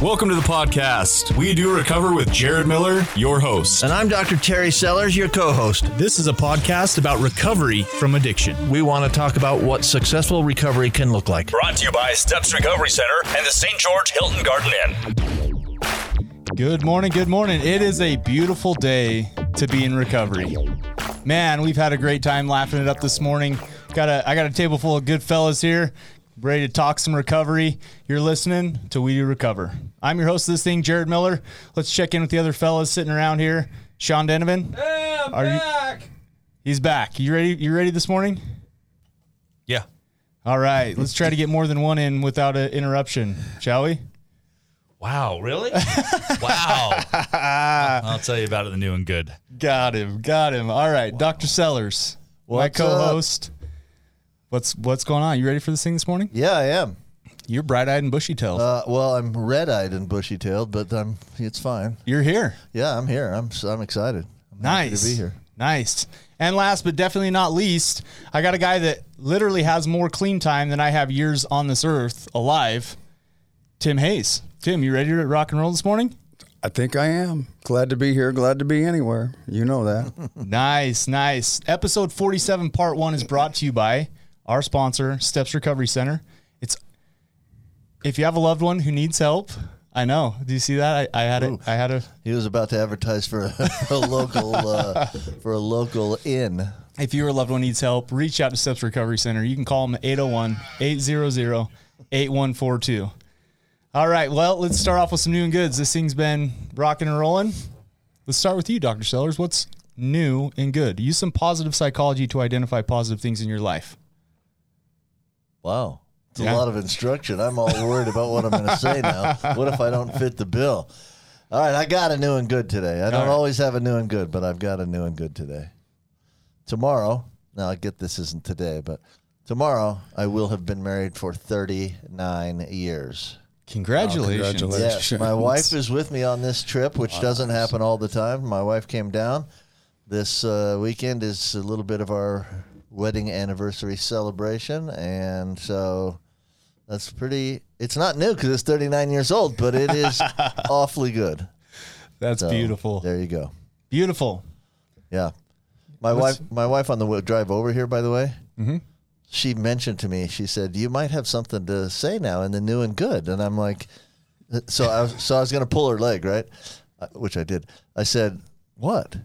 Welcome to the podcast. We do recover with Jared Miller, your host. And I'm Dr. Terry Sellers, your co host. This is a podcast about recovery from addiction. We want to talk about what successful recovery can look like. Brought to you by Steps Recovery Center and the St. George Hilton Garden Inn. Good morning, good morning. It is a beautiful day to be in recovery. Man, we've had a great time laughing it up this morning. Got a I got a table full of good fellas here, ready to talk some recovery. You're listening to We Do Recover. I'm your host of this thing, Jared Miller. Let's check in with the other fellas sitting around here. Sean Denovan. Hey, I'm Are you- back. He's back. You ready? You ready this morning? Yeah. All right. Let's try to get more than one in without an interruption, shall we? Wow, really? wow. I'll tell you about it, the new and good. Got him. Got him. All right, Dr. Sellers, my What's up? Co-host. What's what's going on? You ready for this thing this morning? Yeah, I am. You're bright-eyed and bushy-tailed. Uh, well, I'm red-eyed and bushy-tailed, but I'm. It's fine. You're here. Yeah, I'm here. I'm. s- I'm excited. I'm happy Nice to be here. Nice. And last but definitely not least, I got a guy that literally has more clean time than I have years on this earth alive. Tim Hayes. Tim, you ready to rock and roll this morning? I think I am. Glad to be here. Glad to be anywhere. You know that. Nice, nice. Episode 47, part one, is brought to you by our sponsor, Steps Recovery Center. It's if you have a loved one who needs help. I know. Do you see that? I, I had it. I had a. He was about to advertise for a, for a local uh, for a local inn. If your loved one needs help, reach out to Steps Recovery Center. You can call them at 801 800 8142. All right. Well, let's start off with some new and goods. This thing's been rocking and rolling. Let's start with you, Dr. Sellers. What's new and good? Use some positive psychology to identify positive things in your life. Wow, it's Yeah. a lot of instruction. I'm all worried about what I'm going to say now. What if I don't fit the bill? All right, I got a new and good today. I don't right. always have a new and good, but I've got a new and good today. Tomorrow, now I get this isn't today, but tomorrow I will have been married for 39 years. Congratulations. congratulations. Yes, my wife is with me on this trip, which doesn't happen all the time. My wife came down. This uh, weekend is a little bit of our wedding anniversary celebration, and so that's pretty. It's not new because it's 39 years old, but it is awfully good. That's So, beautiful. There you go. Beautiful. Yeah, my What's- wife. My wife on the drive over here, by the way. She mentioned to me. She said, "You might have something to say now in the new and good," and I'm like, "So I was, so I was going to pull her leg, right?" Uh, Which I did. I said, "What?"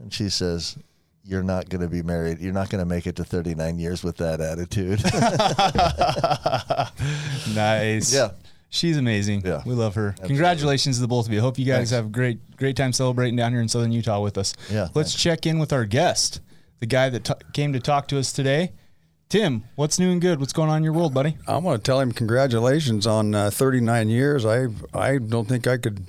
And she says, "You're not going to be married. You're not going to make it to 39 years with that attitude." Nice. Yeah. She's amazing. Yeah. We love her. Congratulations to the both of you. Hope you guys Thanks. have a great, great time celebrating down here in Southern Utah with us. Yeah, Let's thanks. check in with our guest, the guy that t- came to talk to us today. Tim, what's new and good? What's going on in your world, buddy? I want to tell him congratulations on uh, 39 years. I I don't think I could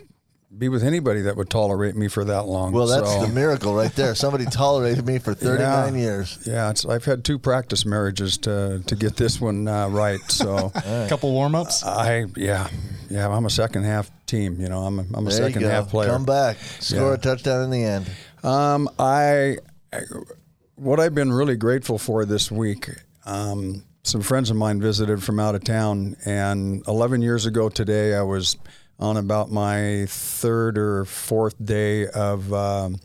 be with anybody that would tolerate me for that long. well, that's So, the miracle right there. Somebody tolerated me for 39 Yeah. years. Yeah, it's, I've had two practice marriages to to get this one uh, right. So A couple warm ups. I yeah yeah I'm a second half team. You know I'm a, I'm a There second half player. Come back, score Yeah. a touchdown in the end. Um, I, what I've been really grateful for this week. Um, some friends of mine visited from out of town, and 11 years ago today, I was on about my third or fourth day of um,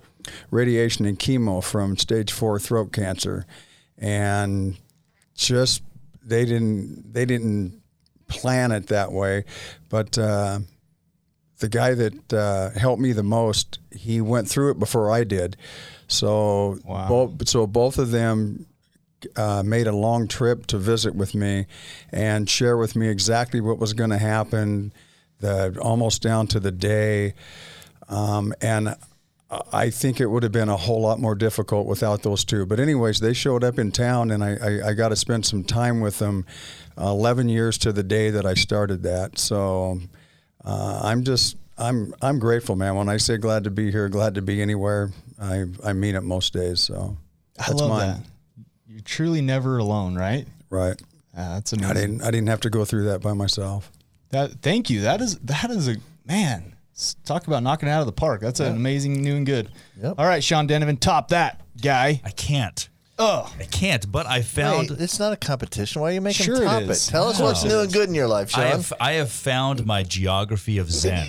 radiation and chemo from stage four throat cancer, and just they didn't they didn't plan it that way, but. Uh, the guy that uh, helped me the most, he went through it before I did. So Wow. both so both of them uh, made a long trip to visit with me and share with me exactly what was going to happen, the almost down to the day. Um, and I think it would have been a whole lot more difficult without those two. But anyways, they showed up in town, and I, I, I got to spend some time with them. Uh, Eleven years to the day that I started that. So uh, I'm just I'm I'm grateful, man. When I say glad to be here, glad to be anywhere, I I mean it most days. So that's I love mine. that. You're truly never alone, right? Right. Ah, that's I didn't I didn't have to go through that by myself. That thank you. That is that is a man. Talk about knocking it out of the park. That's an amazing new and good. Yep. All right, Sean Denovan, top that guy. I can't. Oh, I can't, but I found Wait, it's not a competition. Why are you making Sure it top is. Tell us Of what's new and good in your life, Sean. I have I have found my geography of Zen.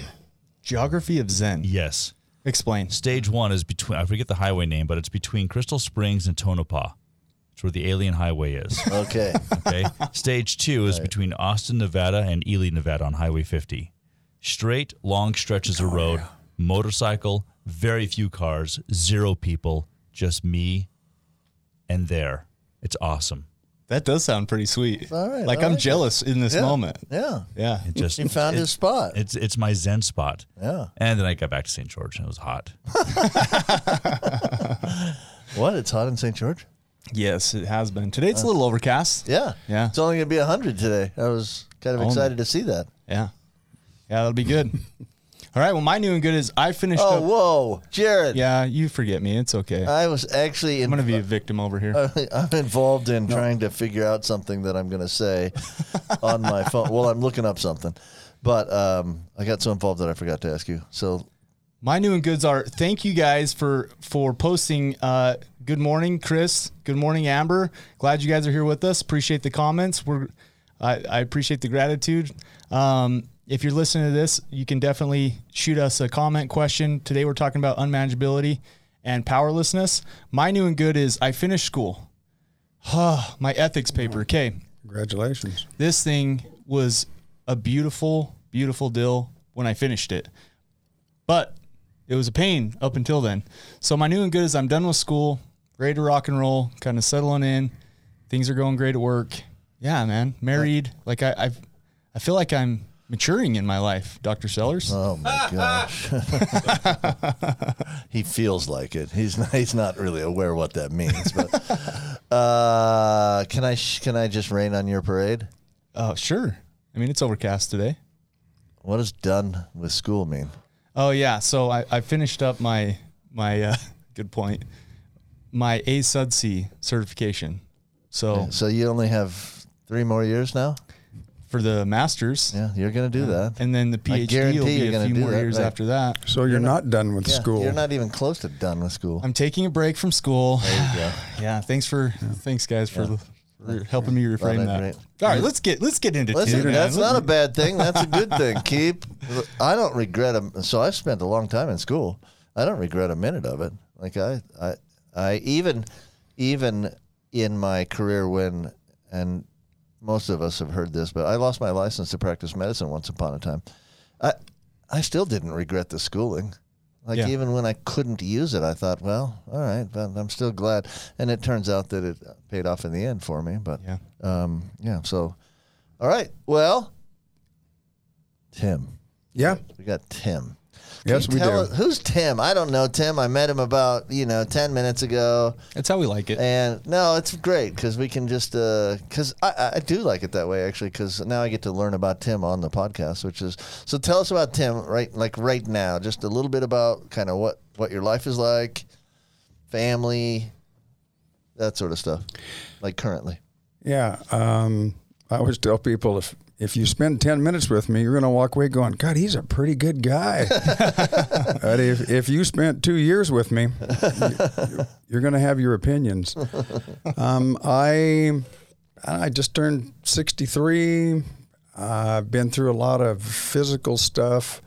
geography of Zen. Yes. Explain. Stage one is between I forget the highway name, but it's between Crystal Springs and Tonopah. It's where the alien highway is. okay. Okay. Stage two is between Austin, Nevada and Ely, Nevada on Highway 50. Straight, long stretches of oh, road, motorcycle, very few cars, zero people, just me and there. It's awesome. That does sound pretty sweet. All right, like I I'm like it. jealous in this Yeah. moment. Yeah. Yeah. It just He found it- his spot. It's it's my Zen spot. Yeah. And then I got back to St. George and it was hot. What? It's hot in St. George? Yes, it has been. Today it's a little overcast. Yeah. Yeah. It's only going to be 100 today. I was kind of Only. excited to see that. Yeah. Yeah, that'll be good. All right. Well, my new and good is I finished Oh, up. whoa. Jared. Yeah, you forget me. It's okay. I was actually I'm gonna be a victim over here. I'm involved in trying to figure out something that I'm going to say on my phone. Well, I'm looking up something, but um, I got so involved that I forgot to ask you. So, My new and goods are thank you guys for for posting. Uh, good morning, Chris. Good morning, Amber. Glad you guys are here with us. Appreciate the comments. We're I, I appreciate the gratitude. Um, if you're listening to this, you can definitely shoot us a comment question. Today we're talking about unmanageability and powerlessness. My new and good is I finished school. My ethics paper. Okay, Congratulations. this thing was a beautiful, beautiful deal when I finished it. But it was a pain up until then. So my new and good is I'm done with school, ready to rock and roll, kind of settling in. Things are going great at work. Yeah, man. Married. Like I, I've, I feel like I'm maturing in my life, Dr. Sellers. oh my gosh. he feels like it. He's not, he's not really aware what that means. But uh, can I sh- can I just rain on your parade? Oh, sure. I mean, it's overcast today. What does done with school mean? Oh yeah, so I, I finished up my my uh, good point, my ASUDC certification. So So you only have three more years now. for the masters, Yeah, you're going to do that. and then the PhD guarantee will be you're a gonna few do more that, years right. after that. So you're, not, done with Yeah, school. You're not even close to done with school. I'm taking a break from school. There you go. Yeah, thanks for thanks guys for, for helping me reframe that. agree. All right, let's get let's get into Listen, it. that's not a bad thing. That's a good thing. Keep. I don't regret them. So I've spent a long time in school. I don't regret a minute of it. Like I, I, I even, even in my career when, and most of us have heard this, but I lost my license to practice medicine once upon a time. I, I still didn't regret the schooling. Like Yeah. even when I couldn't use it, I thought, well, all right, but I'm still glad. And it turns out that it paid off in the end for me. But Yeah. um, yeah. So, all right. Well, Tim, yeah. we got Tim. Yes, we tell do. us- who's Tim? I don't know Tim. I met him about you know ten minutes ago, That's how we like it. and no, it's great because we can just because I, I do like it that way actually because now I get to learn about Tim on the podcast, which is so. Tell us about Tim right like right now, just a little bit about kind of what what your life is like, family, that sort of stuff, like currently. Yeah. Um, I always tell people if if you spend ten minutes with me, you're going to walk away going, "God, he's a pretty good guy." but if if you spent two years with me, you- you're going to have your opinions. Um, I I just turned 63. I've been through a lot of physical stuff.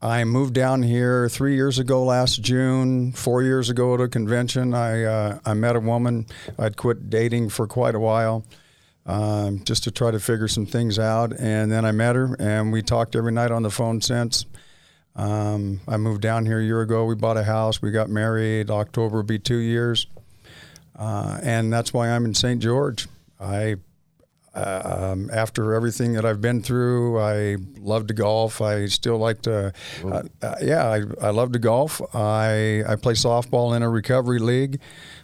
I moved down here three years ago last June. Four years ago at a convention, I uh, I met a woman. I'd quit dating for quite a while, um, just to try to figure some things out. And then I met her, and we talked every night on the phone since. Um, I moved down here a year ago. We bought a house. We got married. October will be two years, uh, and that's why I'm in St. George. I um, after everything that I've been through, I love to golf. I still like to, uh, uh, yeah, I, I love to golf. I, I play softball in a recovery league.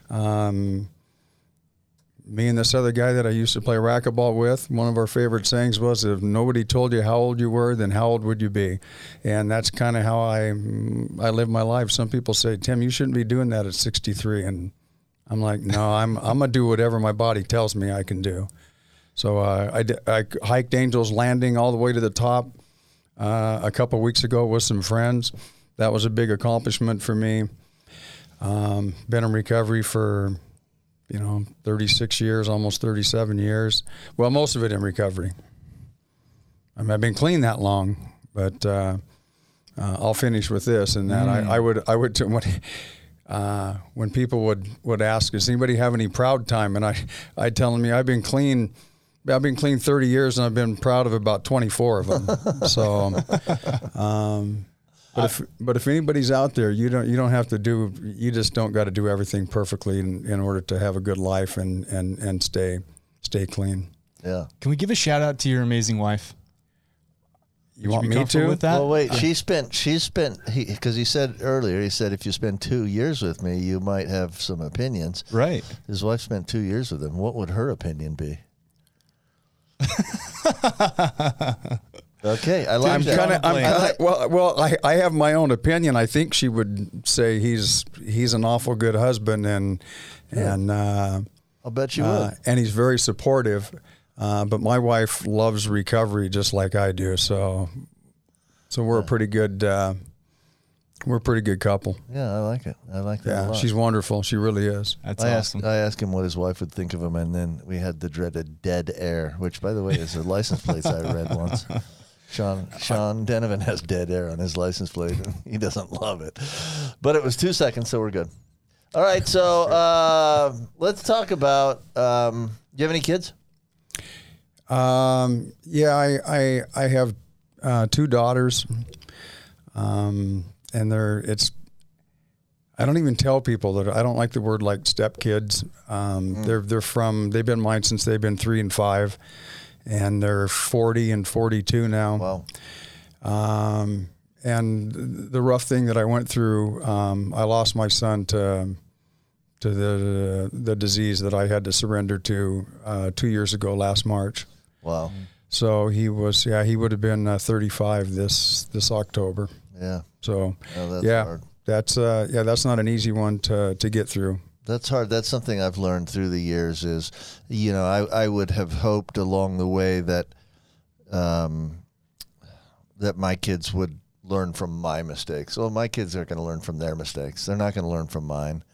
Um, me and this other guy that I used to play racquetball with, one of our favorite sayings was, "If nobody told you how old you were, then how old would you be?" And that's kind of how I I live my life. Some people say, "Tim, you shouldn't be doing that at 63," and I'm like, "No, I'm I'm gonna do whatever my body tells me I can do." So uh, I, I hiked Angels Landing all the way to the top uh, a couple weeks ago with some friends. That was a big accomplishment for me. Um, been in recovery for, you know, 36 years, almost 37 years. Well, most of it in recovery. I mean, I've been clean that long, but uh, uh, I'll finish with this and that. I, I would, I would, when, uh, when people would, would ask, does anybody have any proud time? And I, I tell them, I've been clean. I've been clean 30 years and I've been proud of about 24 of them. so, um, but if but if anybody's out there, you don't you don't have to do you just don't got to do everything perfectly in, in order to have a good life and, and, and stay stay clean. Yeah. Can we give a shout out to your amazing wife? You want be me to? with that? Well, wait. She spent. She spent. He because he said earlier. He said if you spend two years with me, you might have some opinions. Right. His wife spent two years with him. What would her opinion be? okay, I like I'm that. kind of. I'm I kinda, like- well. Well, I, I have my own opinion. I think she would say he's he's an awful good husband and and uh, I'll bet you uh, would. and he's very supportive. Uh, but my wife loves recovery just like I do. So so we're a pretty good. Uh, we're a pretty good couple. Yeah, I like it. I like that a Yeah, lot. she's wonderful. She really is. That's I awesome. asked, I asked him what his wife would think of him, and then we had the dreaded dead air, which, by the way, is a license plate I read once. Sean Sean Denovan has dead air on his license plate, and he doesn't love it. But it was two seconds, so we're good. All right, so uh, let's talk about. Um, do you have any kids? Um, yeah, I I, I have uh, two daughters, um, and they're it's. I don't even tell people that I don't like the word like stepkids. Um, They're they're from they've been mine since they've been three and five, and they're forty and forty two now. Well, Um, and the rough thing that I went through, um, I lost my son to to the the disease that I had to surrender to uh, two years ago, last March. wow, So he was, yeah, he would have been uh, 35 this this October. yeah, So Oh, that's yeah, hard. that's uh, yeah, that's not an easy one to to get through. That's hard. That's something I've learned through the years. Is you know, I, I would have hoped along the way that um, that my kids would learn from my mistakes. Well, my kids are going to learn from their mistakes. They're not going to learn from mine,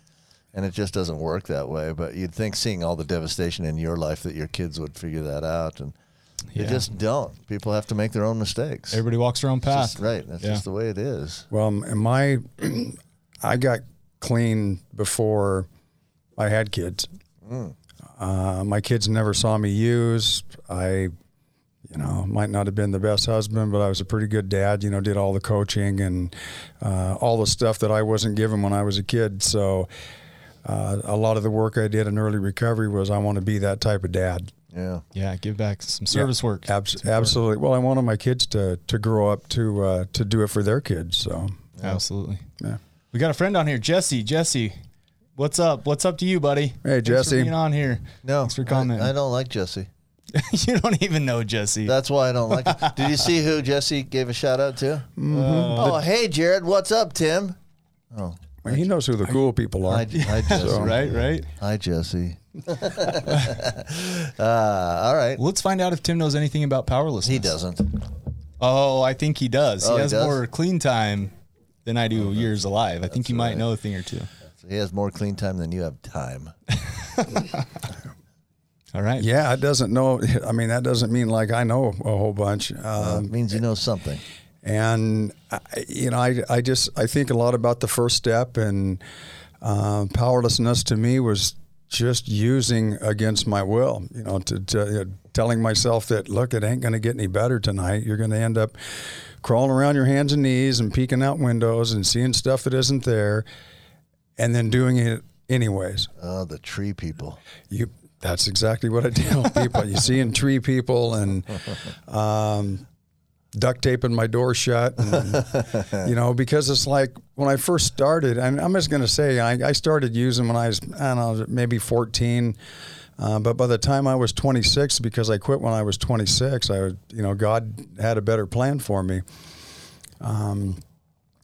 and it just doesn't work that way. But you'd think, seeing all the devastation in your life, that your kids would figure that out, and they just don't. People have to make their own mistakes. Everybody walks their own path. just- right. That's Yeah. just the way it is. Well, and my I got clean before I had kids. Uh, my kids never saw me use. I, you know, might not have been the best husband, but I was a pretty good dad. You know, did all the coaching and uh, all the stuff that I wasn't given when I was a kid. So. Uh, a lot of the work I did in early recovery was I want to be that type of dad. Yeah. Yeah, give back some service work. Abs- absolutely. Well, I wanted my kids to to grow up to uh, to do it for their kids. So Absolutely. yeah. We got a friend on here, Jesse. Jesse, what's up? What's up to you, buddy? Hey, Thanks for Jesse. being on here. No, Thanks for I- I, don't like Jesse. you don't even know Jesse. That's why I don't like it. Did you see who Jesse gave a shout out to? Oh, hey, Jared. What's up, Tim? Oh, Well, he knows who the cool people are. hi, hi Jesse. right, right. Hi, Jesse. uh, all right. Let's find out if Tim knows anything about powerlessness. He doesn't. Oh, I think he does. Oh, he he has does? more clean time than I do years alive. I think he might right. know a thing or two. He has more clean time than you have time. All right. Yeah, it doesn't know. I mean, that doesn't mean like I know a whole bunch. Uh, Um, it means you know something. and I, you know, I, I just I think a lot about the first step and uh, powerlessness to me was just using against my will. You know, to, to uh, telling myself that look, it ain't going to get any better tonight. You're going to end up crawling around your hands and knees and peeking out windows and seeing stuff that isn't there, and then doing it anyways. Oh, the tree people. You that's exactly what I tell people. You see in tree people and um, duct taping my door shut, and, you know, because it's like when I first started. And I'm just going to say I, I started using when I was I don't know maybe 14. Uh, but by the time I was 26, because I quit when I was 26, I, would- you know, God had a better plan for me.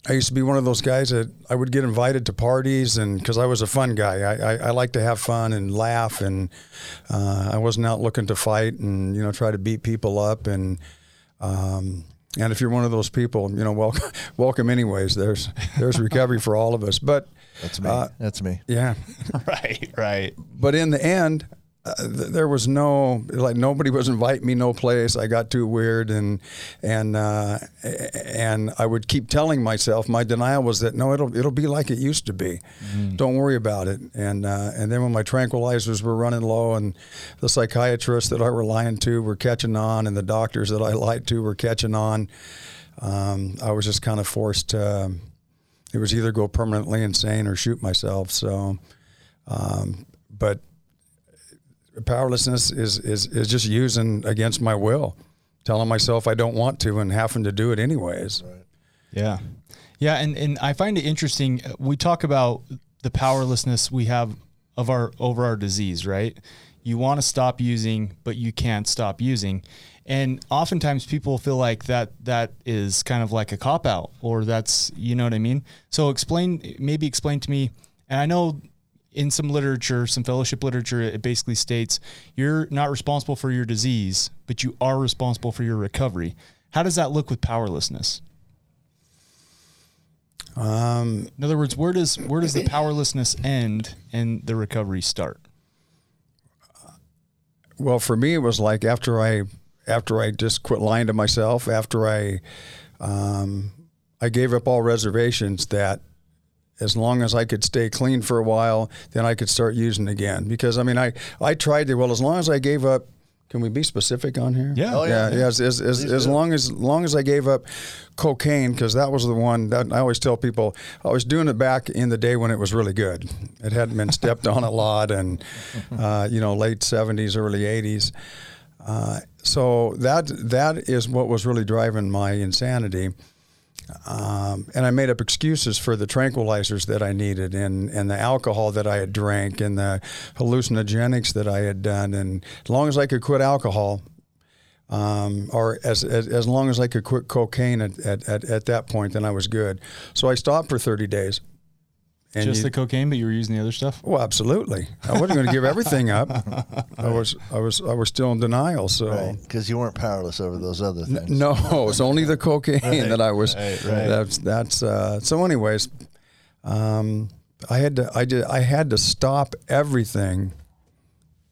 I used to be one of those guys that I would get invited to parties, and because I was a fun guy, I, I, I like to have fun and laugh, and uh, I wasn't out looking to fight and you know try to beat people up, and um, and if you're one of those people, you know, welcome welcome anyways. There's there's recovery for all of us, but That's me. Uh, That's me. Yeah. right, right. but in the end, th- there was no like nobody was inviting me no place. I got too weird, and and uh, and I would keep telling myself my denial was that no, it'll it'll be like it used to be. Don't worry about it. And uh, and then when my tranquilizers were running low, and the psychiatrists that I were lying to were catching on, and the doctors that I lied to were catching on, um, I was just kind of forced to. It was either go permanently insane or shoot myself. So, um, but powerlessness is, is is just using against my will, telling myself I don't want to and having to do it anyways. Yeah. Yeah. And, and I find it interesting. uh, We talk about the powerlessness we have of our over our disease, right? You want to stop using, but you can't stop using. And oftentimes people feel like that that is kind of like a cop out or that's you know what I mean? So explain maybe explain to me and I know in some literature, some fellowship literature, it basically states you're not responsible for your disease, but you are responsible for your recovery. How does that look with powerlessness? Um, In other words, where does where does the powerlessness end and the recovery start? well, for me, it was like after I after I just quit lying to myself, after I um, I gave up all reservations that as long as I could stay clean for a while, then I could start using again. Because I mean, I I tried to well as long as I gave up. Can we be specific on here? Yeah. Oh, yeah, yeah. yeah. As, as, as, as long as long as I gave up cocaine, because that was the one that I always tell people I was doing it back in the day when it was really good. It hadn't been stepped on a lot, and uh, you know, late '70s, early '80s. Uh, so that that is what was really driving my insanity. Um, and I made up excuses for the tranquilizers that I needed, and, and the alcohol that I had drank, and the hallucinogenics that I had done. And as long as I could quit alcohol, um, or as, as as long as I could quit cocaine at, at, at, at that point, then I was good. So I stopped for 30 days. And Just you- the cocaine, but you were using the other stuff. well, absolutely. I wasn't going to give everything up. I was, I was, I was still in denial. So Right. Because you weren't powerless over those other things. no, it's only the cocaine that I was. right, right. That's that's. Uh, so, anyways, um, I had to, I did, I had to stop everything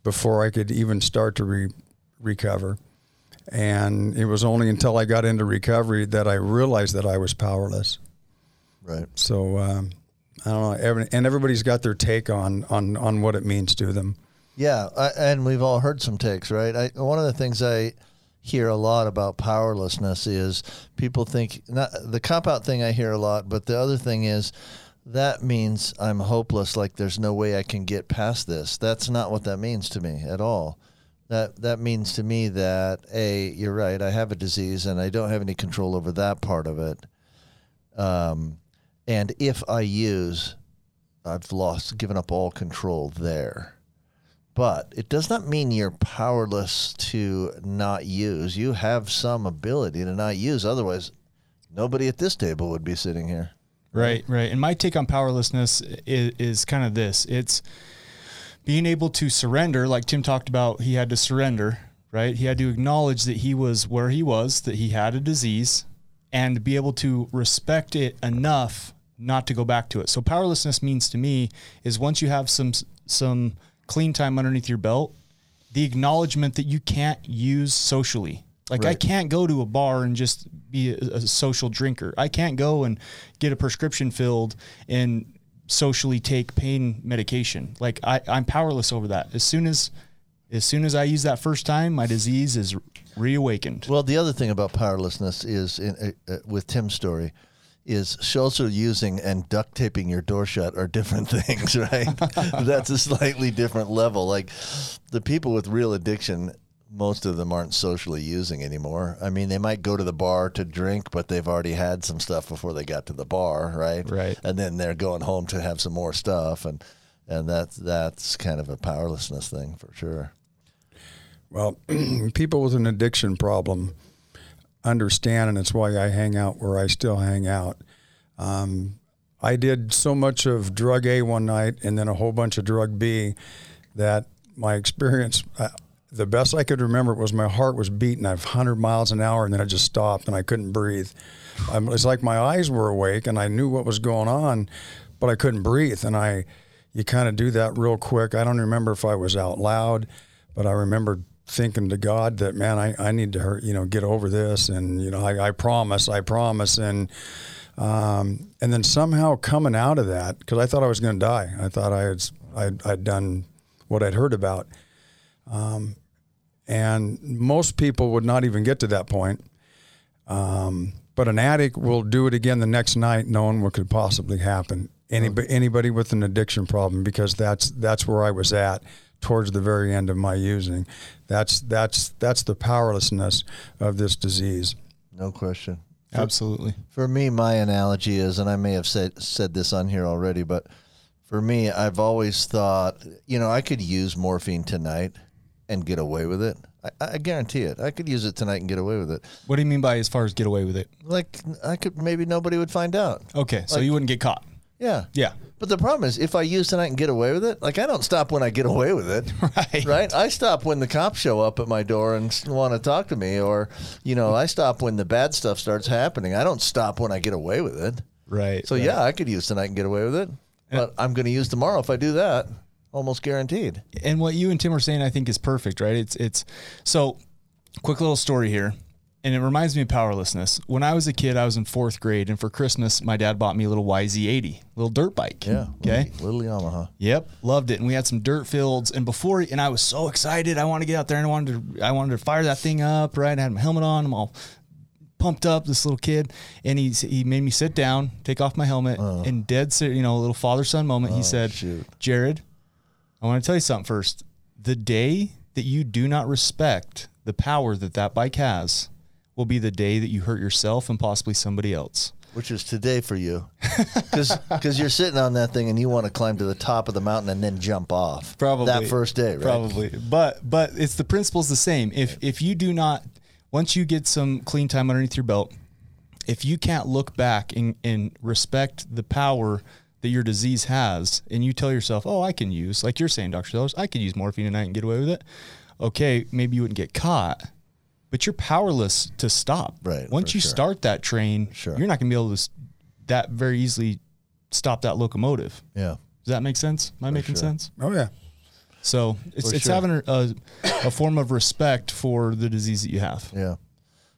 before I could even start to re- recover. And it was only until I got into recovery that I realized that I was powerless. Right. So um, I don't know. Every, and everybody's got their take on on on what it means to them. Yeah, I, and we've all heard some takes, right? I, one of the things I hear a lot about powerlessness is people think not the cop out thing I hear a lot, but the other thing is that means I'm hopeless, like there's no way I can get past this. That's not what that means to me at all. That that means to me that a you're right, I have a disease and I don't have any control over that part of it. Um, and if I use, I've lost, given up all control there. But it does not mean you're powerless to not use. You have some ability to not use. Otherwise, nobody at this table would be sitting here. Right, right. And my take on powerlessness is, is kind of this: it's being able to surrender, like Tim talked about. He had to surrender, right? He had to acknowledge that he was where he was, that he had a disease, and be able to respect it enough not to go back to it. So powerlessness means to me is once you have some some clean time underneath your belt, the acknowledgement that you can't use socially. Like I can't go to a bar and just be a, a social drinker. I can't go and get a prescription filled and socially take pain medication. Like I, I'm powerless over that. As soon as as soon as I use that first time, my disease is reawakened. Well, the other thing about powerlessness is, in, uh, uh, with Tim's story, is social using and duct taping your door shut are different things, right? That's a slightly different level. Like the people with real addiction, most of them aren't socially using anymore. I mean, they might go to the bar to drink, but they've already had some stuff before they got to the bar, right? Right. And then they're going home to have some more stuff, and and that's that's kind of a powerlessness thing for sure. Well, people with an addiction problem understand, and it's why I hang out where I still hang out. Um, I did so much of drug A one night and then a whole bunch of drug B that my experience, uh, the best I could remember was my heart was beating at 100 miles an hour and then it just stopped and I couldn't breathe. Um, it's like my eyes were awake and I knew what was going on, but I couldn't breathe. And I, you kind of do that real quick. I don't remember if I was out loud, but I remember thinking to God that, man, I, I need to, hurt, you know, get over this. And, you know, I, I promise, I promise. And, um, and then somehow coming out of that, because I thought I was going to die. I thought I had, I'd, I'd done what I'd heard about. Um, and most people would not even get to that point. Um, but an addict will do it again the next night, knowing what could possibly happen. Anybody, anybody with an addiction problem, because that's that's where I was at towards the very end of my using. That's that's that's the powerlessness of this disease. No question. Absolutely. For me, my analogy is, and I may have said said this on here already, but for me, I've always thought, you know, I could use morphine tonight and get away with it. I, I guarantee it. I could use it tonight and get away with it. What do you mean by as far as get away with it? Like I could, maybe nobody would find out. Okay, so Like- you wouldn't get caught. Yeah. Yeah. But the problem is, if I use tonight and get away with it, like I don't stop when I get away with it, Right. right? I stop when the cops show up at my door and want to talk to me, or you know, I stop when the bad stuff starts happening. I don't stop when I get away with it. Right. So yeah, I could use tonight and get away with it, but I'm going to use tomorrow if I do that, almost guaranteed. and what you and Tim are saying, I think, is perfect, right? It's it's so quick little story here, and it reminds me of powerlessness. When I was a kid, I was in fourth grade, and for Christmas, my dad bought me a little YZ80, little dirt bike. Yeah. Okay. Little, little Yamaha. Yep, loved it, and we had some dirt fields. And before, and I was so excited. I wanted to get out there and I wanted to, I wanted to fire that thing up. Right, I had my helmet on. I'm all pumped up. This little kid, and he he made me sit down, take off my helmet, uh-huh. and dead, you know, a little father son moment. he oh, said, shoot. "Jared, I want to tell you something first. The day that you do not respect the power that that bike has." Will be the day that you hurt yourself and possibly somebody else. Which is today for you, because you're sitting on that thing and you want to climb to the top of the mountain and then jump off. Probably that first day, right? Probably, but but it's the principle's the same. If if you do not, once you get some clean time underneath your belt, if you can't look back and, and respect the power that your disease has, and you tell yourself, "Oh, I can use," like you're saying, Doctor Sellers, I could use morphine tonight and get away with it. Okay, maybe you wouldn't get caught, but you're powerless to stop. Right, Once you sure. start that train, Sure. you're not going to be able to that very easily stop that locomotive. Yeah. Does that make sense? Am I making sure. sense? Oh yeah. So it's, For it's sure. having a, a, a form of respect for the disease that you have. Yeah.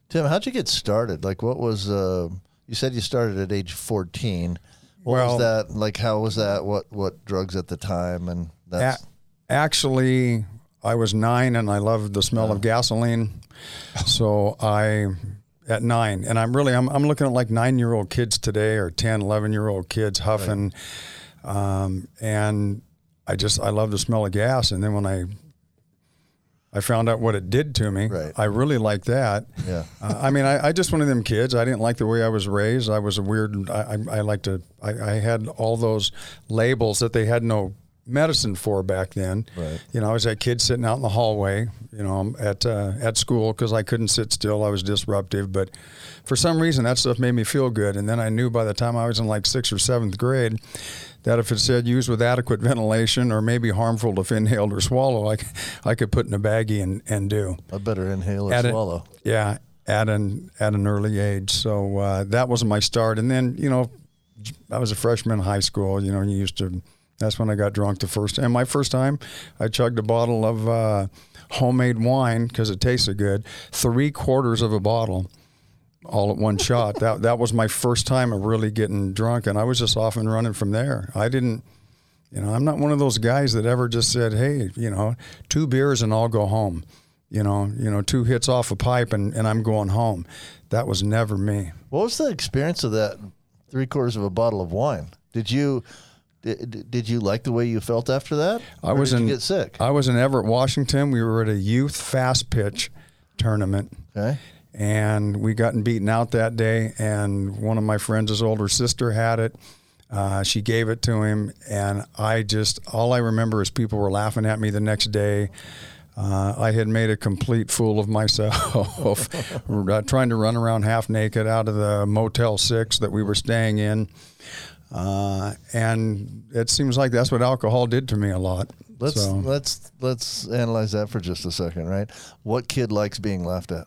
Tim, how'd you get started? Like, what was, uh, you said you started at age 14. What Well- was that? Like, how was that? What, what drugs at the time? And that's, A- actually, I was nine and I loved the smell of gasoline. So I, at nine, and I'm really, I'm, I'm looking at like nine year old kids today or 10, 11 year old kids huffing. Um, and I just, I love the smell of gas. And then when I, I found out what it did to me. Right. I really liked that. Yeah. Uh, I mean, I, I just one of them kids. I didn't like the way I was raised. I was a weird. I, I, I like to. I, I had all those labels that they had no medicine for back then. Right. You know, I was that kid sitting out in the hallway. You know, at uh, at school because I couldn't sit still. I was disruptive, but for some reason that stuff made me feel good. And then I knew by the time I was in like sixth or seventh grade that if it said used with adequate ventilation or maybe harmful if inhaled or swallow, I could put in a baggie and, and do. I better inhale or At a- swallow. yeah, at an at an early age. So uh, that was my start. And then you know, I was a freshman in high school. You know, you used to. That's when I got drunk the first. And my first time, I chugged a bottle of uh, homemade wine because it tasted good. Three quarters of a bottle, all at one shot. That that was my first time of really getting drunk, and I was just off and running from there. I didn't. You know, I'm not one of those guys that ever just said, "Hey, you know, two beers and I'll go home." You know, you know, two hits off a pipe and, and I'm going home. That was never me. What was the experience of that three quarters of a bottle of wine? Did you did, did you like the way you felt after that? I was in get sick. I was in Everett, Washington. We were at a youth fast pitch tournament. okay. and we gotten beaten out that day. And one of my friends' older sister had it. Uh, she gave it to him, and I just all I remember is people were laughing at me the next day. Uh, I had made a complete fool of myself, uh, trying to run around half naked out of the Motel Six that we were staying in. Uh, and it seems like that's what alcohol did to me a lot. Let's So- let's let's analyze that for just a second, right? What kid likes being laughed at?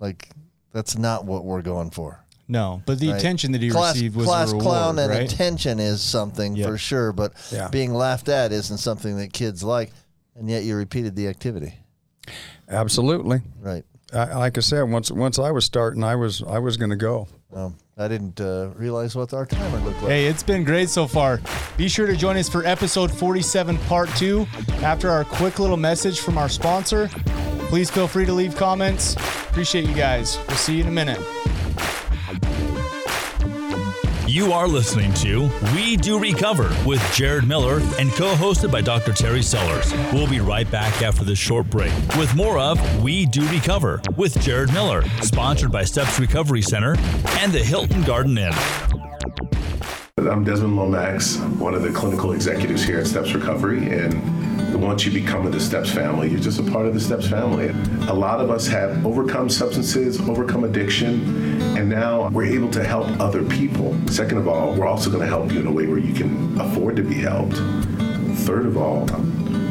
Like that's not what we're going for. No, but the right? attention that he class, received was class a reward, clown and right? attention is something Yep. for sure, but Yeah. being laughed at isn't something that kids like, and yet you repeated the activity, Absolutely. right? I, like I said, once once I was starting, I was I was going to go. Um, I didn't uh, realize what our timer looked like. Hey, it's been great so far. Be sure to join us for episode 47, part two. After our quick little message from our sponsor, please feel free to leave comments. Appreciate you guys. We'll see you in a minute. You are listening to We Do Recover with Jared Miller and co hosted by Dr. Terry Sellers. We'll be right back after this short break with more of We Do Recover with Jared Miller, sponsored by Steps Recovery Center and the Hilton Garden Inn. I'm Desmond Lomax, one of the clinical executives here at Steps Recovery. And once you become of the Steps family, you're just a part of the Steps family. A lot of us have overcome substances, overcome addiction, and now we're able to help other people. Second of all, we're also going to help you in a way where you can afford to be helped. Third of all,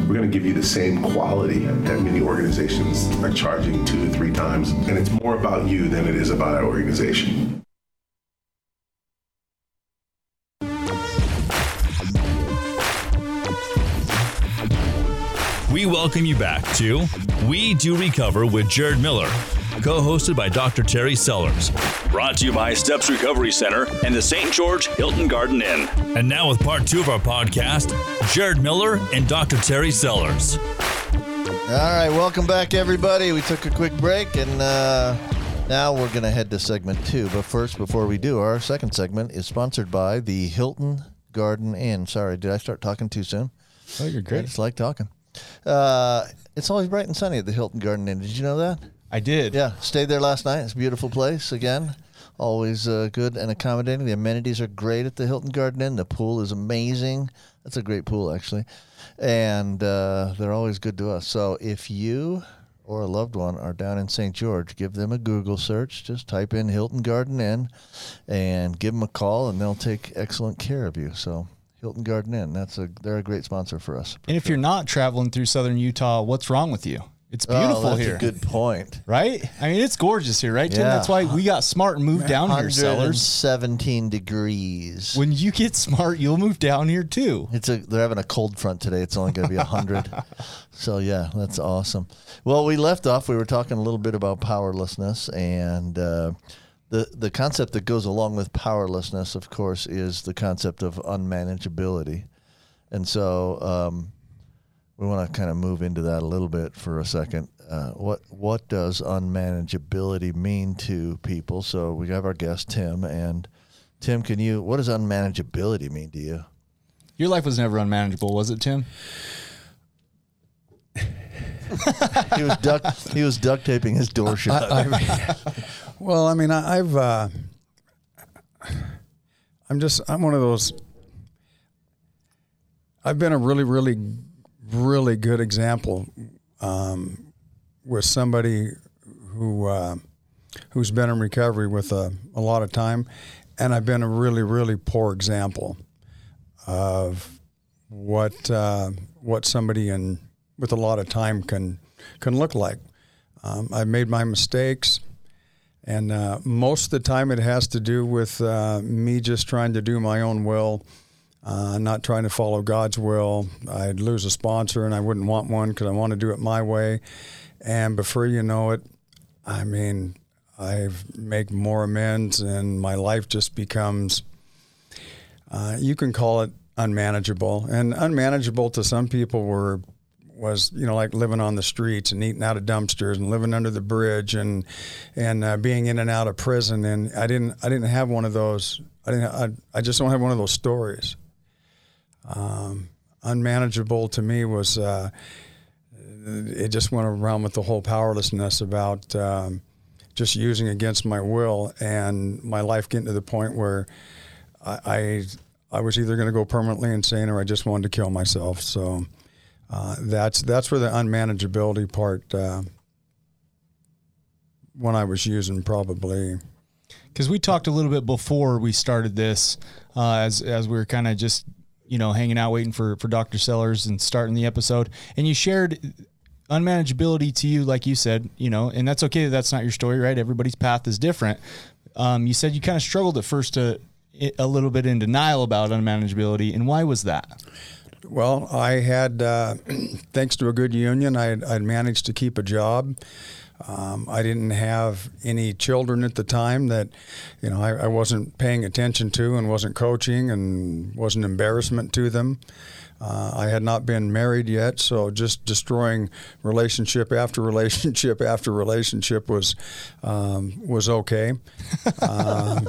we're going to give you the same quality that many organizations are charging two to three times. And it's more about you than it is about our organization. We welcome you back to We Do Recover with Jared Miller, co hosted by Dr. Terry Sellers. Brought to you by Steps Recovery Center and the St. George Hilton Garden Inn. And now, with part two of our podcast, Jared Miller and Dr. Terry Sellers. All right, welcome back, everybody. We took a quick break, and uh, now we're going to head to segment two. But first, before we do, our second segment is sponsored by the Hilton Garden Inn. Sorry, did I start talking too soon? Oh, you're I just like talking. Uh, it's always bright and sunny at the Hilton Garden Inn. Did you know that? I did. Yeah, stayed there last night. It's a beautiful place. Again, always uh, good and accommodating. The amenities are great at the Hilton Garden Inn. The pool is amazing. That's a great pool, actually. And uh, they're always good to us. So if you or a loved one are down in St. George, give them a Google search. Just type in Hilton Garden Inn and give them a call, and they'll take excellent care of you. So Hilton Garden Inn, that's a they're a great sponsor for us. And if you're not traveling through southern Utah, what's wrong with you? It's Oh, beautiful that's here. A good point. Right? I mean, it's gorgeous here, right, Tim? Yeah. That's why we got smart and moved down here, sellers. 117 degrees. When you get smart, you'll move down here too. It's a they're having a cold front today. It's only going to be 100. so yeah, that's awesome. Well, we left off we were talking a little bit about powerlessness and uh, the the concept that goes along with powerlessness, of course, is the concept of unmanageability. And so um, we want to kind of move into that a little bit for a second. Uh, what what does unmanageability mean to people? So we have our guest Tim, and Tim, can you? What does unmanageability mean to you? Your life was never unmanageable, was it, Tim? he was duct he was duct taping his door shut. I, I, well, I mean, I, I've, uh, I'm just, I'm one of those. I've been a really, really, really good example um, with somebody who uh, who's been in recovery with a, a lot of time, and I've been a really, really poor example of what uh, what somebody in with a lot of time can can look like. Um, I've made my mistakes, and uh, most of the time it has to do with uh, me just trying to do my own will, uh, not trying to follow God's will. I'd lose a sponsor, and I wouldn't want one because I want to do it my way. And before you know it, I mean, I make more amends, and my life just becomes. Uh, you can call it unmanageable, and unmanageable to some people were was you know like living on the streets and eating out of dumpsters and living under the bridge and and uh, being in and out of prison and I didn't I didn't have one of those I didn't I, I just don't have one of those stories. Um, unmanageable to me was uh, it just went around with the whole powerlessness about um, just using against my will and my life getting to the point where I I, I was either going to go permanently insane or I just wanted to kill myself. So uh, that's that's where the unmanageability part uh, when I was using probably because we talked a little bit before we started this, uh, as as we were kind of just you know hanging out waiting for for Doctor Sellers and starting the episode, and you shared unmanageability to you, like you said, you know, and that's okay. That's not your story, right? Everybody's path is different. Um, you said you kind of struggled at first to a little bit in denial about unmanageability, and why was that? Well, I had, uh, thanks to a good union, I had, I'd managed to keep a job. Um, I didn't have any children at the time that, you know, I, I wasn't paying attention to and wasn't coaching and was an embarrassment to them. Uh, I had not been married yet, so just destroying relationship after relationship after relationship was um, was okay. Um,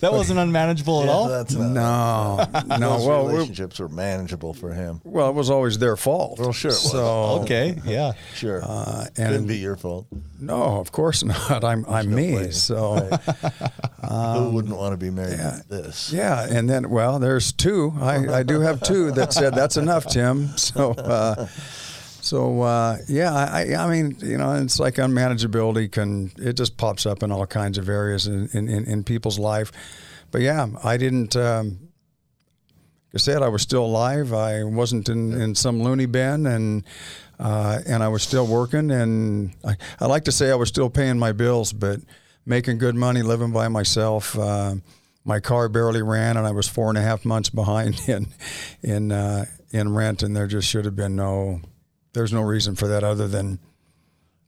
that wasn't unmanageable at Yeah, all. That's not, no, no. those Well, relationships were manageable for him. well, it was always their fault. Well, sure it was. So Okay, yeah. Sure, uh, couldn't be your fault. no, of course not. I'm I'm no me. blame. So. Who wouldn't want to be married Um, yeah. this? Yeah, and then well, there's two. I, I do have two that said that's enough, Tim. So, uh, so uh, yeah, I, I mean, you know, it's like unmanageability can it just pops up in all kinds of areas in in, in, people's life. But yeah, I didn't. Um, like I said I was still alive. I wasn't in, in some loony bin, and uh, and I was still working. And I, I like to say I was still paying my bills, but making good money, living by myself. Uh, my car barely ran, and I was four and a half months behind in in uh, in rent. And there just should have been no. There's no reason for that other than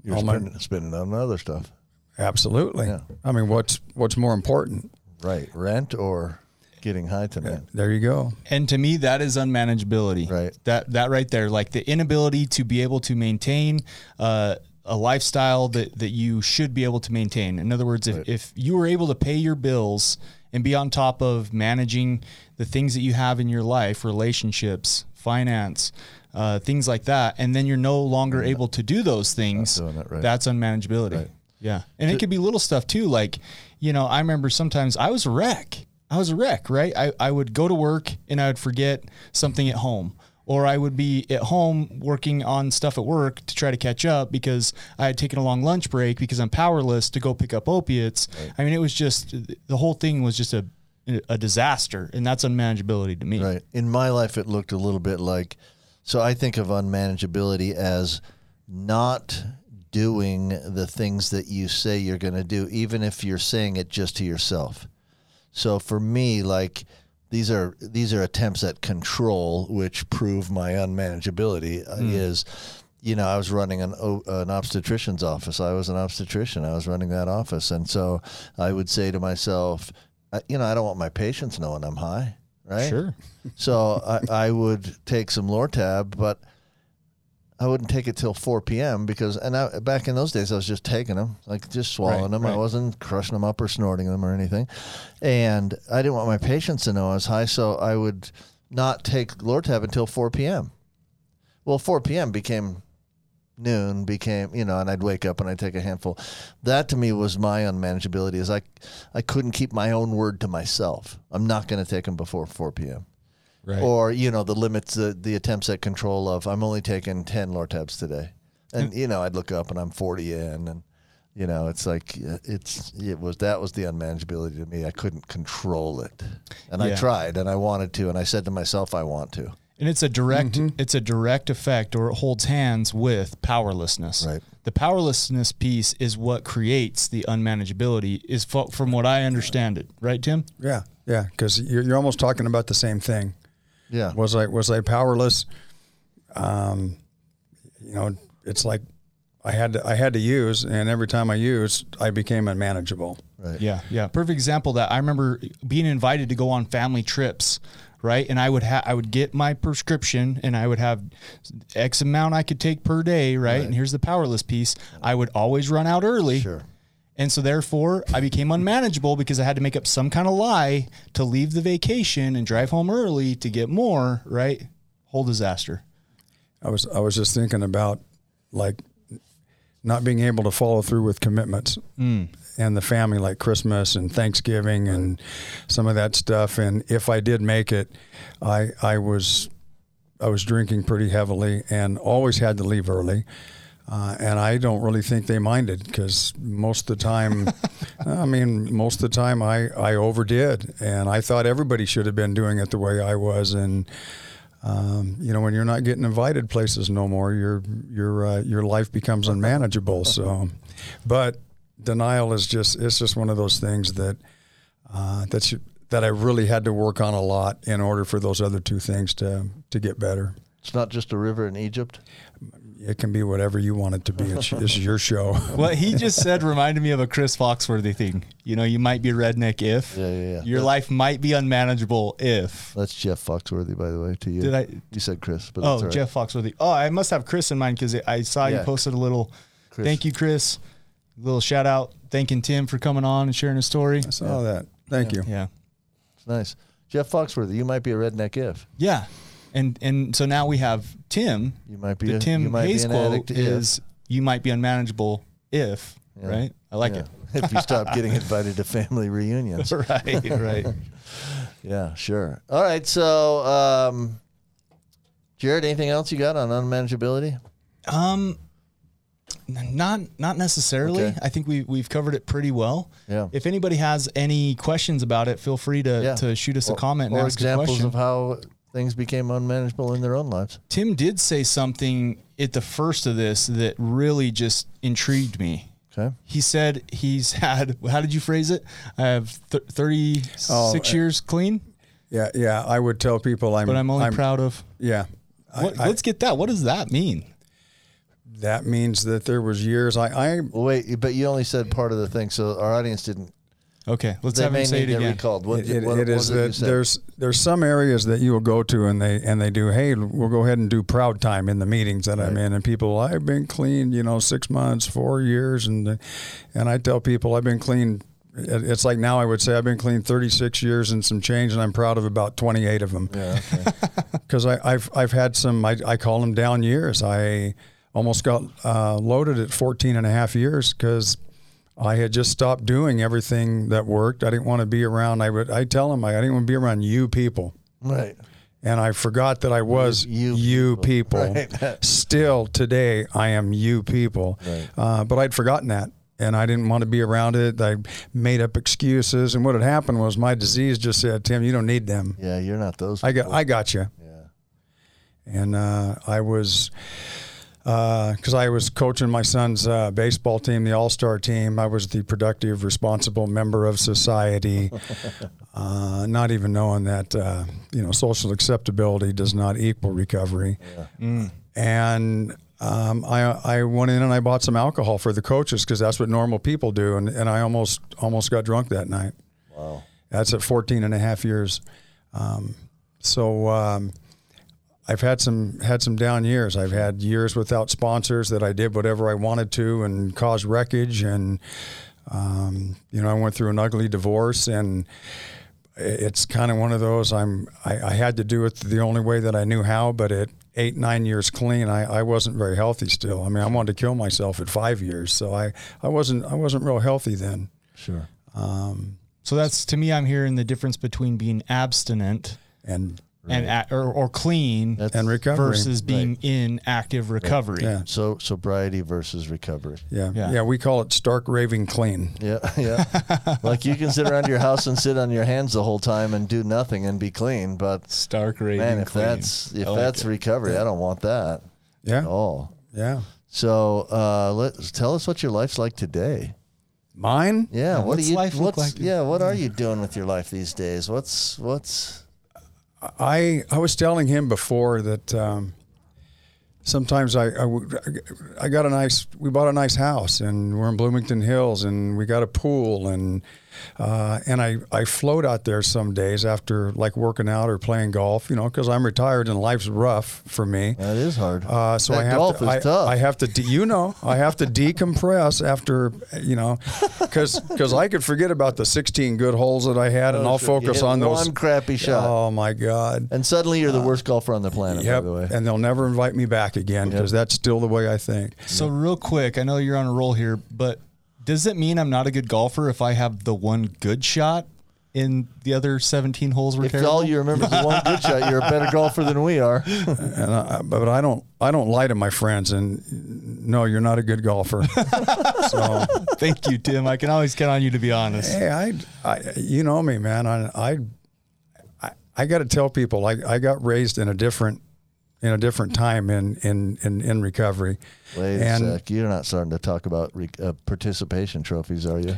You're all my- spending, spending on other stuff, absolutely. Yeah. I mean, what's what's more important? right? Rent or getting high tonight. There you go. And to me, that is unmanageability. Right. That that right there, like the inability to be able to maintain uh, a lifestyle that that you should be able to maintain. In other words, if, if you were able to pay your bills and be on top of managing the things that you have in your life, relationships, finance. Uh, things like that, and then you're no longer able to do those things. it right. That's unmanageability. Yeah, and it could be little stuff too. Like, you know, I remember sometimes I was a wreck. I was a wreck, right? I, I would go to work and I would forget something at home. Or I would be at home working on stuff at work to try to catch up because I had taken a long lunch break because I'm powerless to go pick up opiates. I mean, it was just the whole thing was just a a disaster, and that's unmanageability to me. Right. In my life, it looked a little bit like. So I think of unmanageability as not doing the things that you say you're going to do, even if you're saying it just to yourself. So for me, like these are these are attempts at control, which prove my unmanageability. uh, Is you know I was running an an obstetrician's office. I was an obstetrician. I was running that office, and so I would say to myself, you know, I don't want my patients knowing I'm high, right? Sure. So I, I would take some Lortab, but I wouldn't take it till 4 p.m. because, and I, back in those days, I was just taking them, like just swallowing Right, them. I wasn't crushing them up or snorting them or anything. And I didn't want my patients to know I was high, so I would not take Lortab until 4 p.m. Well, 4 p.m. became noon, became, you know, and I'd wake up and I'd take a handful. That to me was my unmanageability is I, I couldn't keep my own word to myself. I'm not going to take them before 4 p.m Right. or you know the limits the, the attempts at control of i'm only taking 10 lortabs today and you know i'd look up and i'm 40 in and you know it's like uh, it's it was that was the unmanageability to me i couldn't control it and i tried and i wanted to and i said to myself i want to And it's a direct it's a direct effect or it holds hands with powerlessness. Right. The powerlessness piece is what creates the unmanageability is fo- from what I understand it. Right, Tim? Yeah, yeah, because you're, you're almost talking about the same thing. Yeah Was I was I powerless? Um, you know, it's like I had to I had to use, and every time I used, I became unmanageable. right Yeah, yeah. Perfect example of that I remember being invited to go on family trips, right? And I would have I would get my prescription and I would have X amount I could take per day, right? And here's the powerless piece. I would always run out early. Sure. And so therefore I became unmanageable because I had to make up some kind of lie to leave the vacation and drive home early to get more, right? Whole disaster. I was I was just thinking about like not being able to follow through with commitments hmm. and the family like Christmas and Thanksgiving and some of that stuff and if I did make it I I was I was drinking pretty heavily and always had to leave early uh, and I don't really think they minded because most of the time, I mean, most of the time I, I overdid, and I thought everybody should have been doing it the way I was. And um, you know, when you're not getting invited places no more, your your uh, your life becomes unmanageable. So, but denial is just it's just one of those things that uh, that's that I really had to work on a lot in order for those other two things to to get better. It's not just a river in Egypt. It can be whatever you want it to be. It's, this is your show. What he just said reminded me of a Chris Foxworthy thing. You know, you might be a redneck if Yeah, yeah, yeah. your life might be unmanageable if. That's Jeff Foxworthy, by the way, to you. Did I- You said Chris, but Oh, that's all right. Jeff Foxworthy. Oh, I must have Chris in mind because I saw you posted a little. Chris. Thank you, Chris. A little shout out, thanking Tim for coming on and sharing his story. I saw that. Thank you. Yeah, It's nice. Jeff Foxworthy, you might be a redneck if. yeah, and and so now we have Tim. You might be The a, Tim Hayes quote addict if. is, "You might be unmanageable if." Yeah. Right. I like Yeah. it. if you stop getting invited to family reunions. right. Right. Yeah, sure. All right. So, um, Jared, anything else you got on unmanageability? Um, not not necessarily. Okay. I think we we've covered it pretty well. Yeah. If anybody has any questions about it, feel free to Yeah. to shoot us a comment and or ask a examples of how things became unmanageable in their own lives. Tim did say something at the first of this that really just intrigued me. Okay. He said he's had. How did you phrase it? I have th- thirty six Oh, uh, years clean, Yeah, yeah. I would tell people I'm. but I'm only proud of. Yeah. What, I- let's get that. What does that mean? that means that there was years I, I wait, but you only said part of the thing, so our audience didn't. Okay, let's They have may him say it to get again. recalled. What, it, it- what, it what is was it you that there's there's some areas that you will go to and they and they do hey we'll go ahead and do proud time in the meetings that I'm in and people I've been clean you know six months four years and and I tell people I've been clean it's like now I would say I've been clean 36 years and some change and I'm proud of about 28 of them Yeah, okay. because I've I've had some I, I call them down years I almost got uh, loaded at 14 and a half years because I had just stopped doing everything that worked. I didn't want to be around. I would. I tell them I didn't want to be around you people, right. and I forgot that I was You- you, you people. Right. Still today, I am you people. Right. Uh, but I'd forgotten that, and I didn't want to be around it. I made up excuses, and what had happened was my disease just said, "Tim, you don't need them. Yeah, you're not those. I got. I got you." Yeah. and uh, I was because I was coaching my son's uh, baseball team, the All Star team. I was the productive, responsible member of society, uh, not even knowing that uh, you know social acceptability does not equal recovery. And um, I I went in and I bought some alcohol for the coaches because that's what normal people do, and, and I almost almost got drunk that night. Wow. That's at 14 and a half years. Um, so um, I've had some had some down years. I've had years without sponsors that I did whatever I wanted to and caused wreckage. And um, you know, I went through an ugly divorce, and it's kind of one of those. I'm I, I had to do it the only way that I knew how. But at eight nine years clean, I, I wasn't very healthy still. I mean, I wanted to kill myself at five years, so I I wasn't I wasn't real healthy then. Sure. So that's to me, I'm hearing the difference between being abstinent And and a, or, or clean That's, and recovery versus being in active recovery. Yeah. so sobriety versus recovery. Yeah. Yeah. yeah, We call it stark raving clean. Yeah, yeah. like you can sit around your house and sit on your hands the whole time and do nothing and be clean, but Stark raving man, if clean. that's if like that's it. recovery, I don't want that Yeah. at all. Yeah. So, uh, let tell us what your life's like today. Mine? Yeah, what what's do you life look what's, like? Yeah, what are you doing with your life these days? What's what's I I was telling him before that um, sometimes I, I I got a nice we bought a nice house and we're in Bloomington Hills and we got a pool and uh, and I, I float out there some days after like working out or playing golf, you know, because I'm retired and life's rough for me. that is hard. Uh, so That I have golf to, is I, tough. I have to, de- you know, I have to decompress after, you know, because because I could forget about the 16 good holes that I had, and Oh, I'll sure. Focus hit on those. one crappy shot. Oh my God! and suddenly you're the worst golfer on the planet, Yep, by the way. and they'll never invite me back again because that's still the way I think. So real quick, I know you're on a roll here, but does it mean I'm not a good golfer if I have the one good shot in the other 17 holes were If terrible? all you remember is the one good shot, you're a better golfer than we are. And I, but I don't, I don't lie to my friends. And no, you're not a good golfer. so Thank you, Tim. I can always count on you to be honest. Hey, I, I, you know me, man. I, I, I, I got to tell people, I, I got raised in a different in a different time in in in, in recovery. Wait And- a sec. You're not starting to talk about re- uh, participation trophies, are you?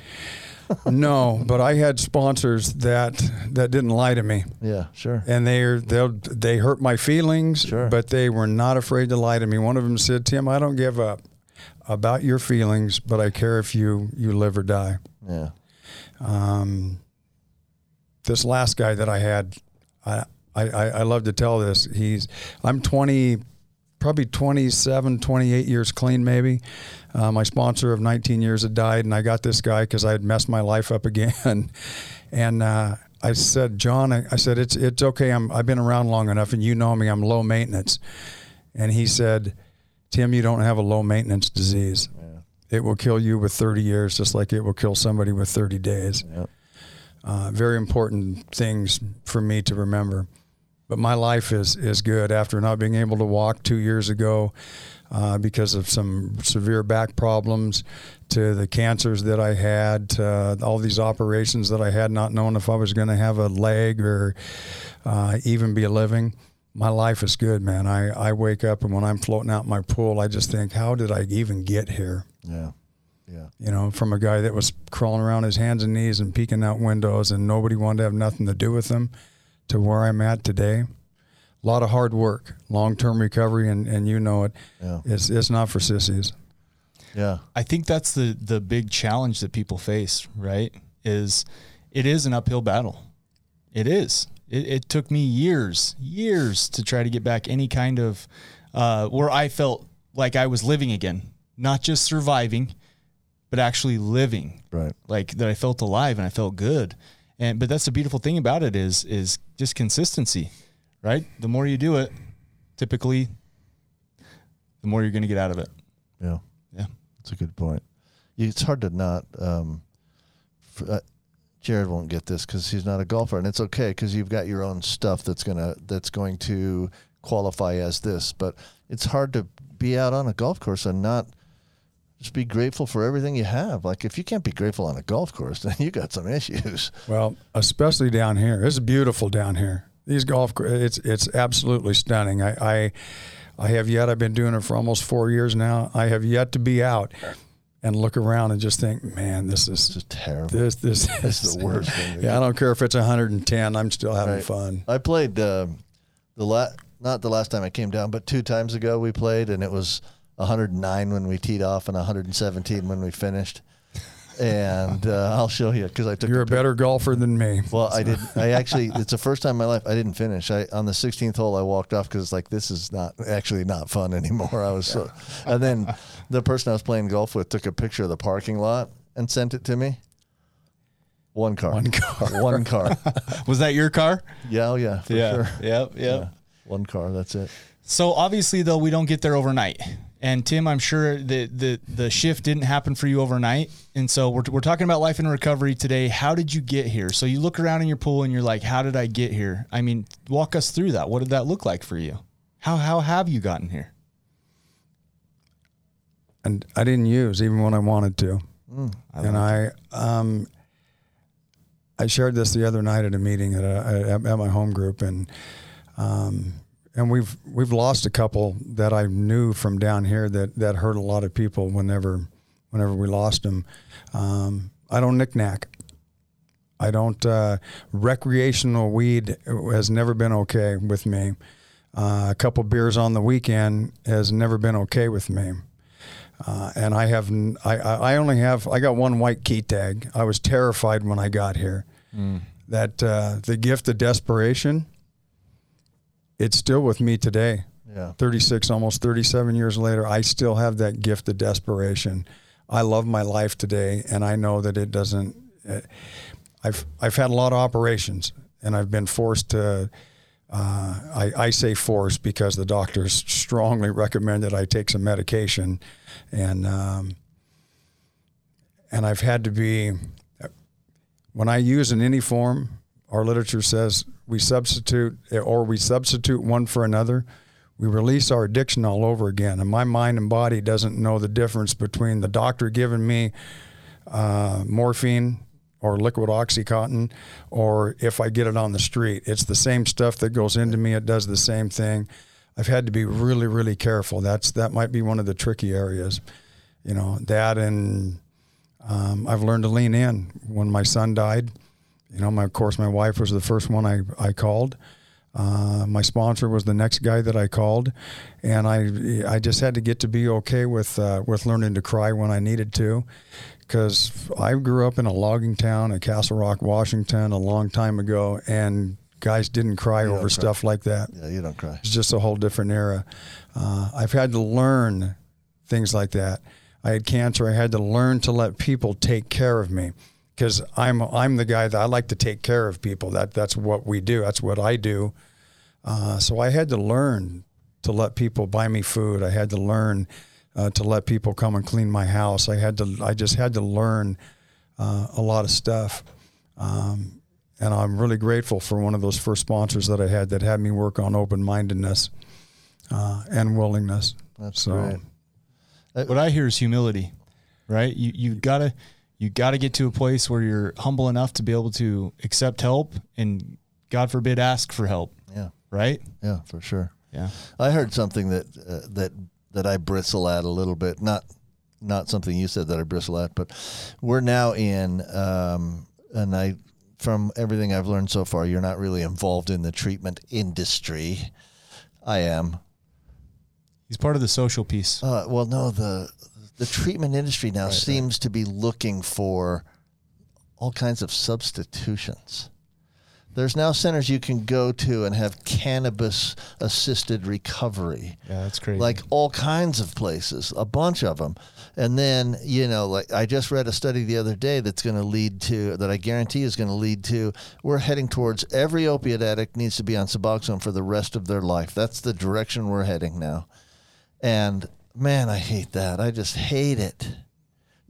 no, but I had sponsors that that didn't lie to me. Yeah, sure. and they they they hurt my feelings, Sure. but they were not afraid to lie to me. One of them said, "Tim, I don't give up about your feelings, but I care if you you live or die." Yeah. Um, this last guy that I had, I, I I I love to tell this. He's I'm 20, probably 27, 28 years clean, maybe. Uh, my sponsor of 19 years had died, and I got this guy because I had messed my life up again. and uh, I said, John, I, I said it's it's okay. I'm I've been around long enough, and you know me. I'm low maintenance. And he said, Tim, you don't have a low maintenance disease. It will kill you with 30 years, just like it will kill somebody with 30 days. Uh, very important things for me to remember. But my life is is good after not being able to walk two years ago uh, because of some severe back problems, to the cancers that I had, to all these operations that I had, not knowing if I was going to have a leg or uh, even be living. My life is good, man. I, I wake up and when I'm floating out in my pool, I just think, how did I even get here? Yeah. Yeah. you know, from a guy that was crawling around his hands and knees and peeking out windows and nobody wanted to have nothing to do with him to where I'm at today. A lot of hard work, long term recovery, and, and you know it. Yeah. It's, it's not for sissies. Yeah. I think that's the the big challenge that people face, right? Is it is an uphill battle. It is. It, it took me years, years to try to get back any kind of uh, where I felt like I was living again, not just surviving, but actually living. Right. Like that, I felt alive and I felt good. And but that's the beautiful thing about it is is just consistency, right? The more you do it, typically, the more you're going to get out of it. Yeah. Yeah. That's a good point. It's hard to not. Um, f uh, Jared won't get this because he's not a golfer, and it's okay because you've got your own stuff that's gonna that's going to qualify as this. But it's hard to be out on a golf course and not just be grateful for everything you have. Like if you can't be grateful on a golf course, then you got some issues. Well, especially down here. It's beautiful down here. These golf, it's it's absolutely stunning. I, I I have yet. I've been doing it for almost four years now. I have yet to be out and look around and just think, man, this is terrible. this this It's is the worst thing. Yeah, I don't care if it's 110. I'm still having Right. fun. I played uh, the la- not the last time I came down, but two times ago we played, and it was 109 when we teed off and 117 when we finished. And uh, I'll show you because I took. You're the a better golfer than me. Well, I did. I actually, it's the first time in my life I didn't finish. I on the 16th hole I walked off because it's like this is not actually not fun anymore. I was so, and then the person I was playing golf with took a picture of the parking lot and sent it to me. One car. One car. One car. Was that your car? Yeah, oh yeah, for yeah. sure. Yep. Yep. Yeah. One car. That's it. So obviously, though, we don't get there overnight. And Tim, I'm sure the the the shift didn't happen for you overnight. And so we're we're talking about life and recovery today. How did you get here? So you look around in your pool and you're like, how did I get here? I mean, walk us through that. What did that look like for you? How how have you gotten here? and I didn't use even when I wanted to. and I, um, I shared this the other night at a meeting at, a, at my home group, and um, and we've we've lost a couple that I knew from down here that that hurt a lot of people whenever whenever we lost them. Um, I don't knickknack. I don't. Uh, recreational weed has never been okay with me. Uh, a couple beers on the weekend has never been okay with me. Uh, and I have, I, I only have, I got one white key tag. I was terrified when I got here. That uh, the gift of desperation, it's still with me today. Yeah. 36, almost 37 years later, I still have that gift of desperation. I love my life today, and I know that it doesn't. Uh, I've I've had a lot of operations, and I've been forced to. Uh, I, I say forced because the doctors strongly recommended I take some medication, and um, and I've had to be. When I use in any form, our literature says we substitute or we substitute one for another. We release our addiction all over again, and my mind and body doesn't know the difference between the doctor giving me uh, morphine or liquid oxycontin or if I get it on the street. It's the same stuff that goes into me. It does the same thing. I've had to be really, really careful. That's that might be one of the tricky areas, you know. That and um, I've learned to lean in. When my son died, you know, my of course my wife was the first one I I called. Uh, my sponsor was the next guy that I called, and I I just had to get to be okay with uh, with learning to cry when I needed to, because I grew up in a logging town in Castle Rock, Washington, a long time ago, and guys didn't cry You over cry. stuff like that. Yeah, you don't cry. It's just a whole different era. Uh, I've had to learn things like that. I had cancer. I had to learn to let people take care of me because I'm I'm the guy that I like to take care of people. That that's what we do. That's what I do. Uh, so I had to learn to let people buy me food. I had to learn uh, to let people come and clean my house. I had to. I just had to learn uh, a lot of stuff. Um, and I'm really grateful for one of those first sponsors that I had that had me work on open mindedness uh, and willingness. That's so, great. What I hear is humility, right? You you gotta you gotta get to a place where you're humble enough to be able to accept help and God forbid ask for help. Yeah. Right? Yeah, for sure. Yeah. I heard something that uh, that that I bristle at a little bit. Not not something you said that I bristle at, but we're now in, um, and I from everything I've learned so far, you're not really involved in the treatment industry. I am. He's part of the social piece. Uh, well, no, the the treatment industry now seems to be looking for all kinds of substitutions. There's now centers you can go to and have cannabis assisted recovery. Yeah, that's crazy. Like all kinds of places, a bunch of them. And then, you know, like I just read a study the other day that's going to lead to, that I guarantee is going to lead to, we're heading towards every opiate addict needs to be on Suboxone for the rest of their life. That's the direction we're heading now. And man, I hate that. I just hate it.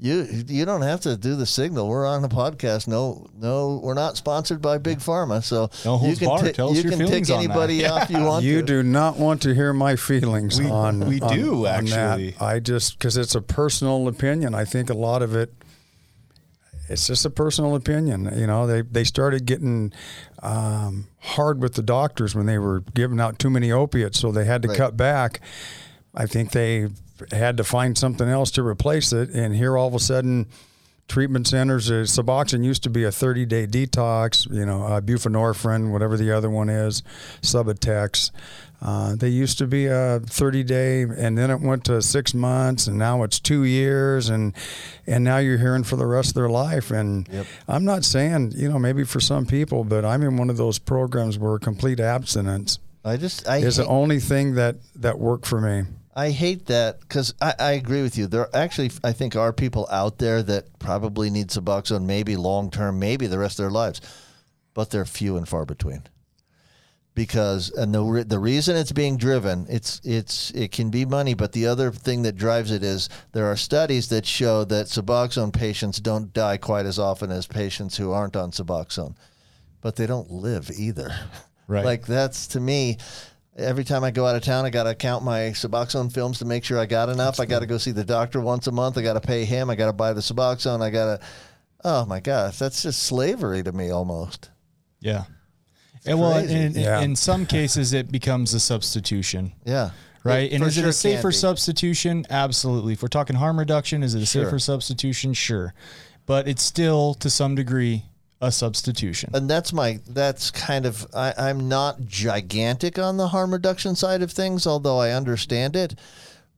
You you don't have to do the signal. We're on the podcast. No, no, we're not sponsored by Big Pharma, so No you can barred. ti- Tell you your can feelings tick on that. anybody off you want You to. do not want to hear my feelings We- on. we on- do, on that. actually. I just because it's a personal opinion. I think a lot of it. It's just a personal opinion. You know, they they started getting um, hard with the doctors when they were giving out too many opiates, so they had to Right. cut back. I think they had to find something else to replace it, and here all of a sudden. Treatment centers, uh, Suboxone used to be a 30 day detox, you know, uh, buprenorphine, whatever the other one is, Subutex. Uh, they used to be a 30 day, and then it went to six months, and now it's two years, and and now you're hearing for the rest of their life. And I'm not saying, you know, maybe for some people, but I'm in one of those programs where complete abstinence I just I is the only thing that that worked for me. I hate that because I, I agree with you. There actually I think are people out there that probably need Suboxone, maybe long term, maybe the rest of their lives, but they're few and far between. Because and the re- the reason it's being driven, it's it's it can be money, but the other thing that drives it is there are studies that show that Suboxone patients don't die quite as often as patients who aren't on Suboxone, but they don't live either. Right. Like that's to me. Every time I go out of town, I got to count my Suboxone films to make sure I got enough. I got to go see the doctor once a month. I got to pay him. I got to buy the Suboxone. I got to. Oh my gosh, that's just slavery to me almost. Yeah. And well, in, Yeah. in some cases, it becomes a substitution. Yeah. Right. It and for is it a safer substitution? Absolutely. If we're talking harm reduction, is it a Sure. safer substitution? Sure. But it's still, to some degree, a substitution. and that's my that's kind of I, I'm not gigantic on the harm reduction side of things, although I understand it.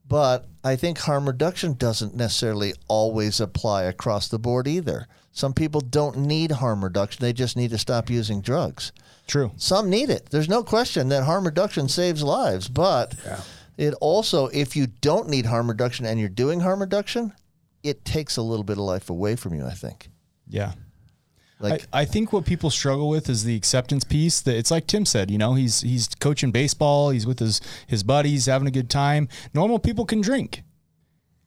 But I think harm reduction doesn't necessarily always apply across the board either. Some people don't need harm reduction; they just need to stop using drugs. True. Some need it. There's no question that harm reduction saves lives, but it also, if you don't need harm reduction and you're doing harm reduction, it takes a little bit of life away from you. I think. Yeah. Like I, I think what people struggle with is the acceptance piece. That it's like Tim said, you know, he's he's coaching baseball, he's with his his buddies, having a good time. Normal people can drink,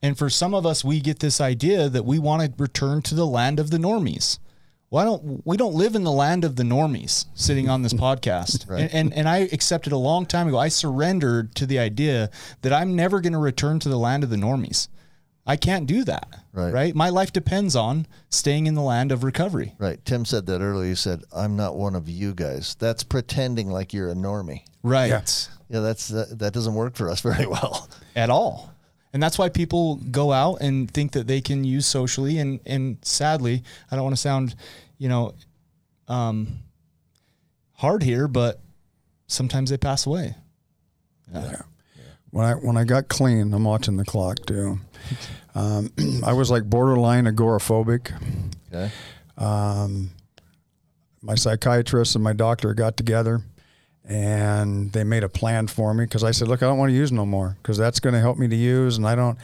and for some of us, we get this idea that we want to return to the land of the normies. Why don't we don't live in the land of the normies? Sitting on this podcast, Right. and, and and I accepted a long time ago. I surrendered to the idea that I'm never going to return to the land of the normies. I can't do that. Right. Right. My life depends on staying in the land of recovery. Right. Tim said that earlier. He said, "I'm not one of you guys." That's pretending like you're a normie. Right. Yeah, yeah that's that, that doesn't work for us very well. At all. And that's why people go out and think that they can use socially. And, and sadly, I don't want to sound, you know, um, hard here, but sometimes they pass away. When I when I got clean, I'm watching the clock too. Um, I was like borderline agoraphobic. Okay. Um, my psychiatrist and my doctor got together, and they made a plan for me because I said, "Look, I don't want to use no more because that's going to help me to use, and I don't."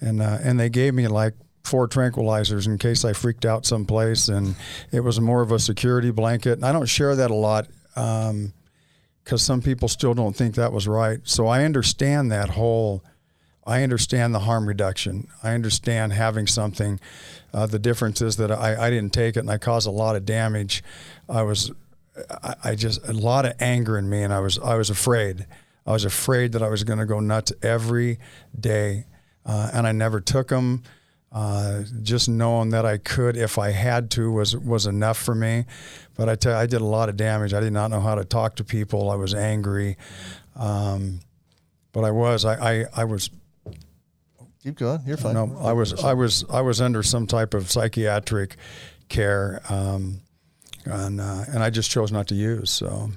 And uh, and they gave me like four tranquilizers in case I freaked out someplace, and it was more of a security blanket. And I don't share that a lot. Um, because some people still don't think that was right. So I understand that whole. I understand the harm reduction. I understand having something. Uh, the difference is that I, I didn't take it and I caused a lot of damage. I was, I, I just a lot of anger in me, and I was I was afraid. I was afraid that I was going to go nuts every day, uh, and I never took them. Uh, just knowing that I could, if I had to, was was enough for me. But I tell you, I did a lot of damage. I did not know how to talk to people. I was angry, um, but I was. I, I, I was. Keep going. You're fine. No, I was. I was. I was under some type of psychiatric care, um, and uh, and I just chose not to use. So.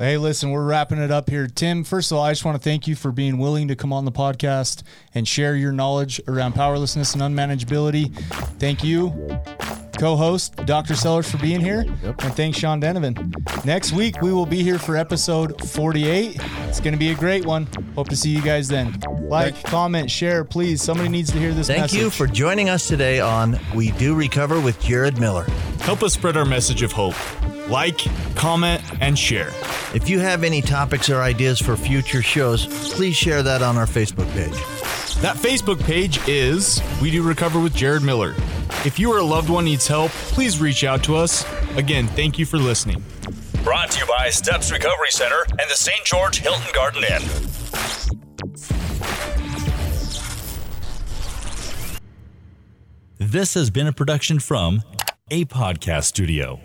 Hey, listen, we're wrapping it up here. Tim, first of all, I just want to thank you for being willing to come on the podcast and share your knowledge around powerlessness and unmanageability. Thank you, co host Dr. Sellers, for being here. And thanks, Sean Denovan. Next week, we will be here for episode 48. It's going to be a great one. Hope to see you guys then. Like, comment, share, please. Somebody needs to hear this Thank message. you for joining us today on We Do Recover with Jared Miller. Help us spread our message of hope. Like, comment, and share. If you have any topics or ideas for future shows, please share that on our Facebook page. That Facebook page is We Do Recover with Jared Miller. If you or a loved one needs help, please reach out to us. Again, thank you for listening. Brought to you by Steps Recovery Center and the St. George Hilton Garden Inn. This has been a production from a podcast studio.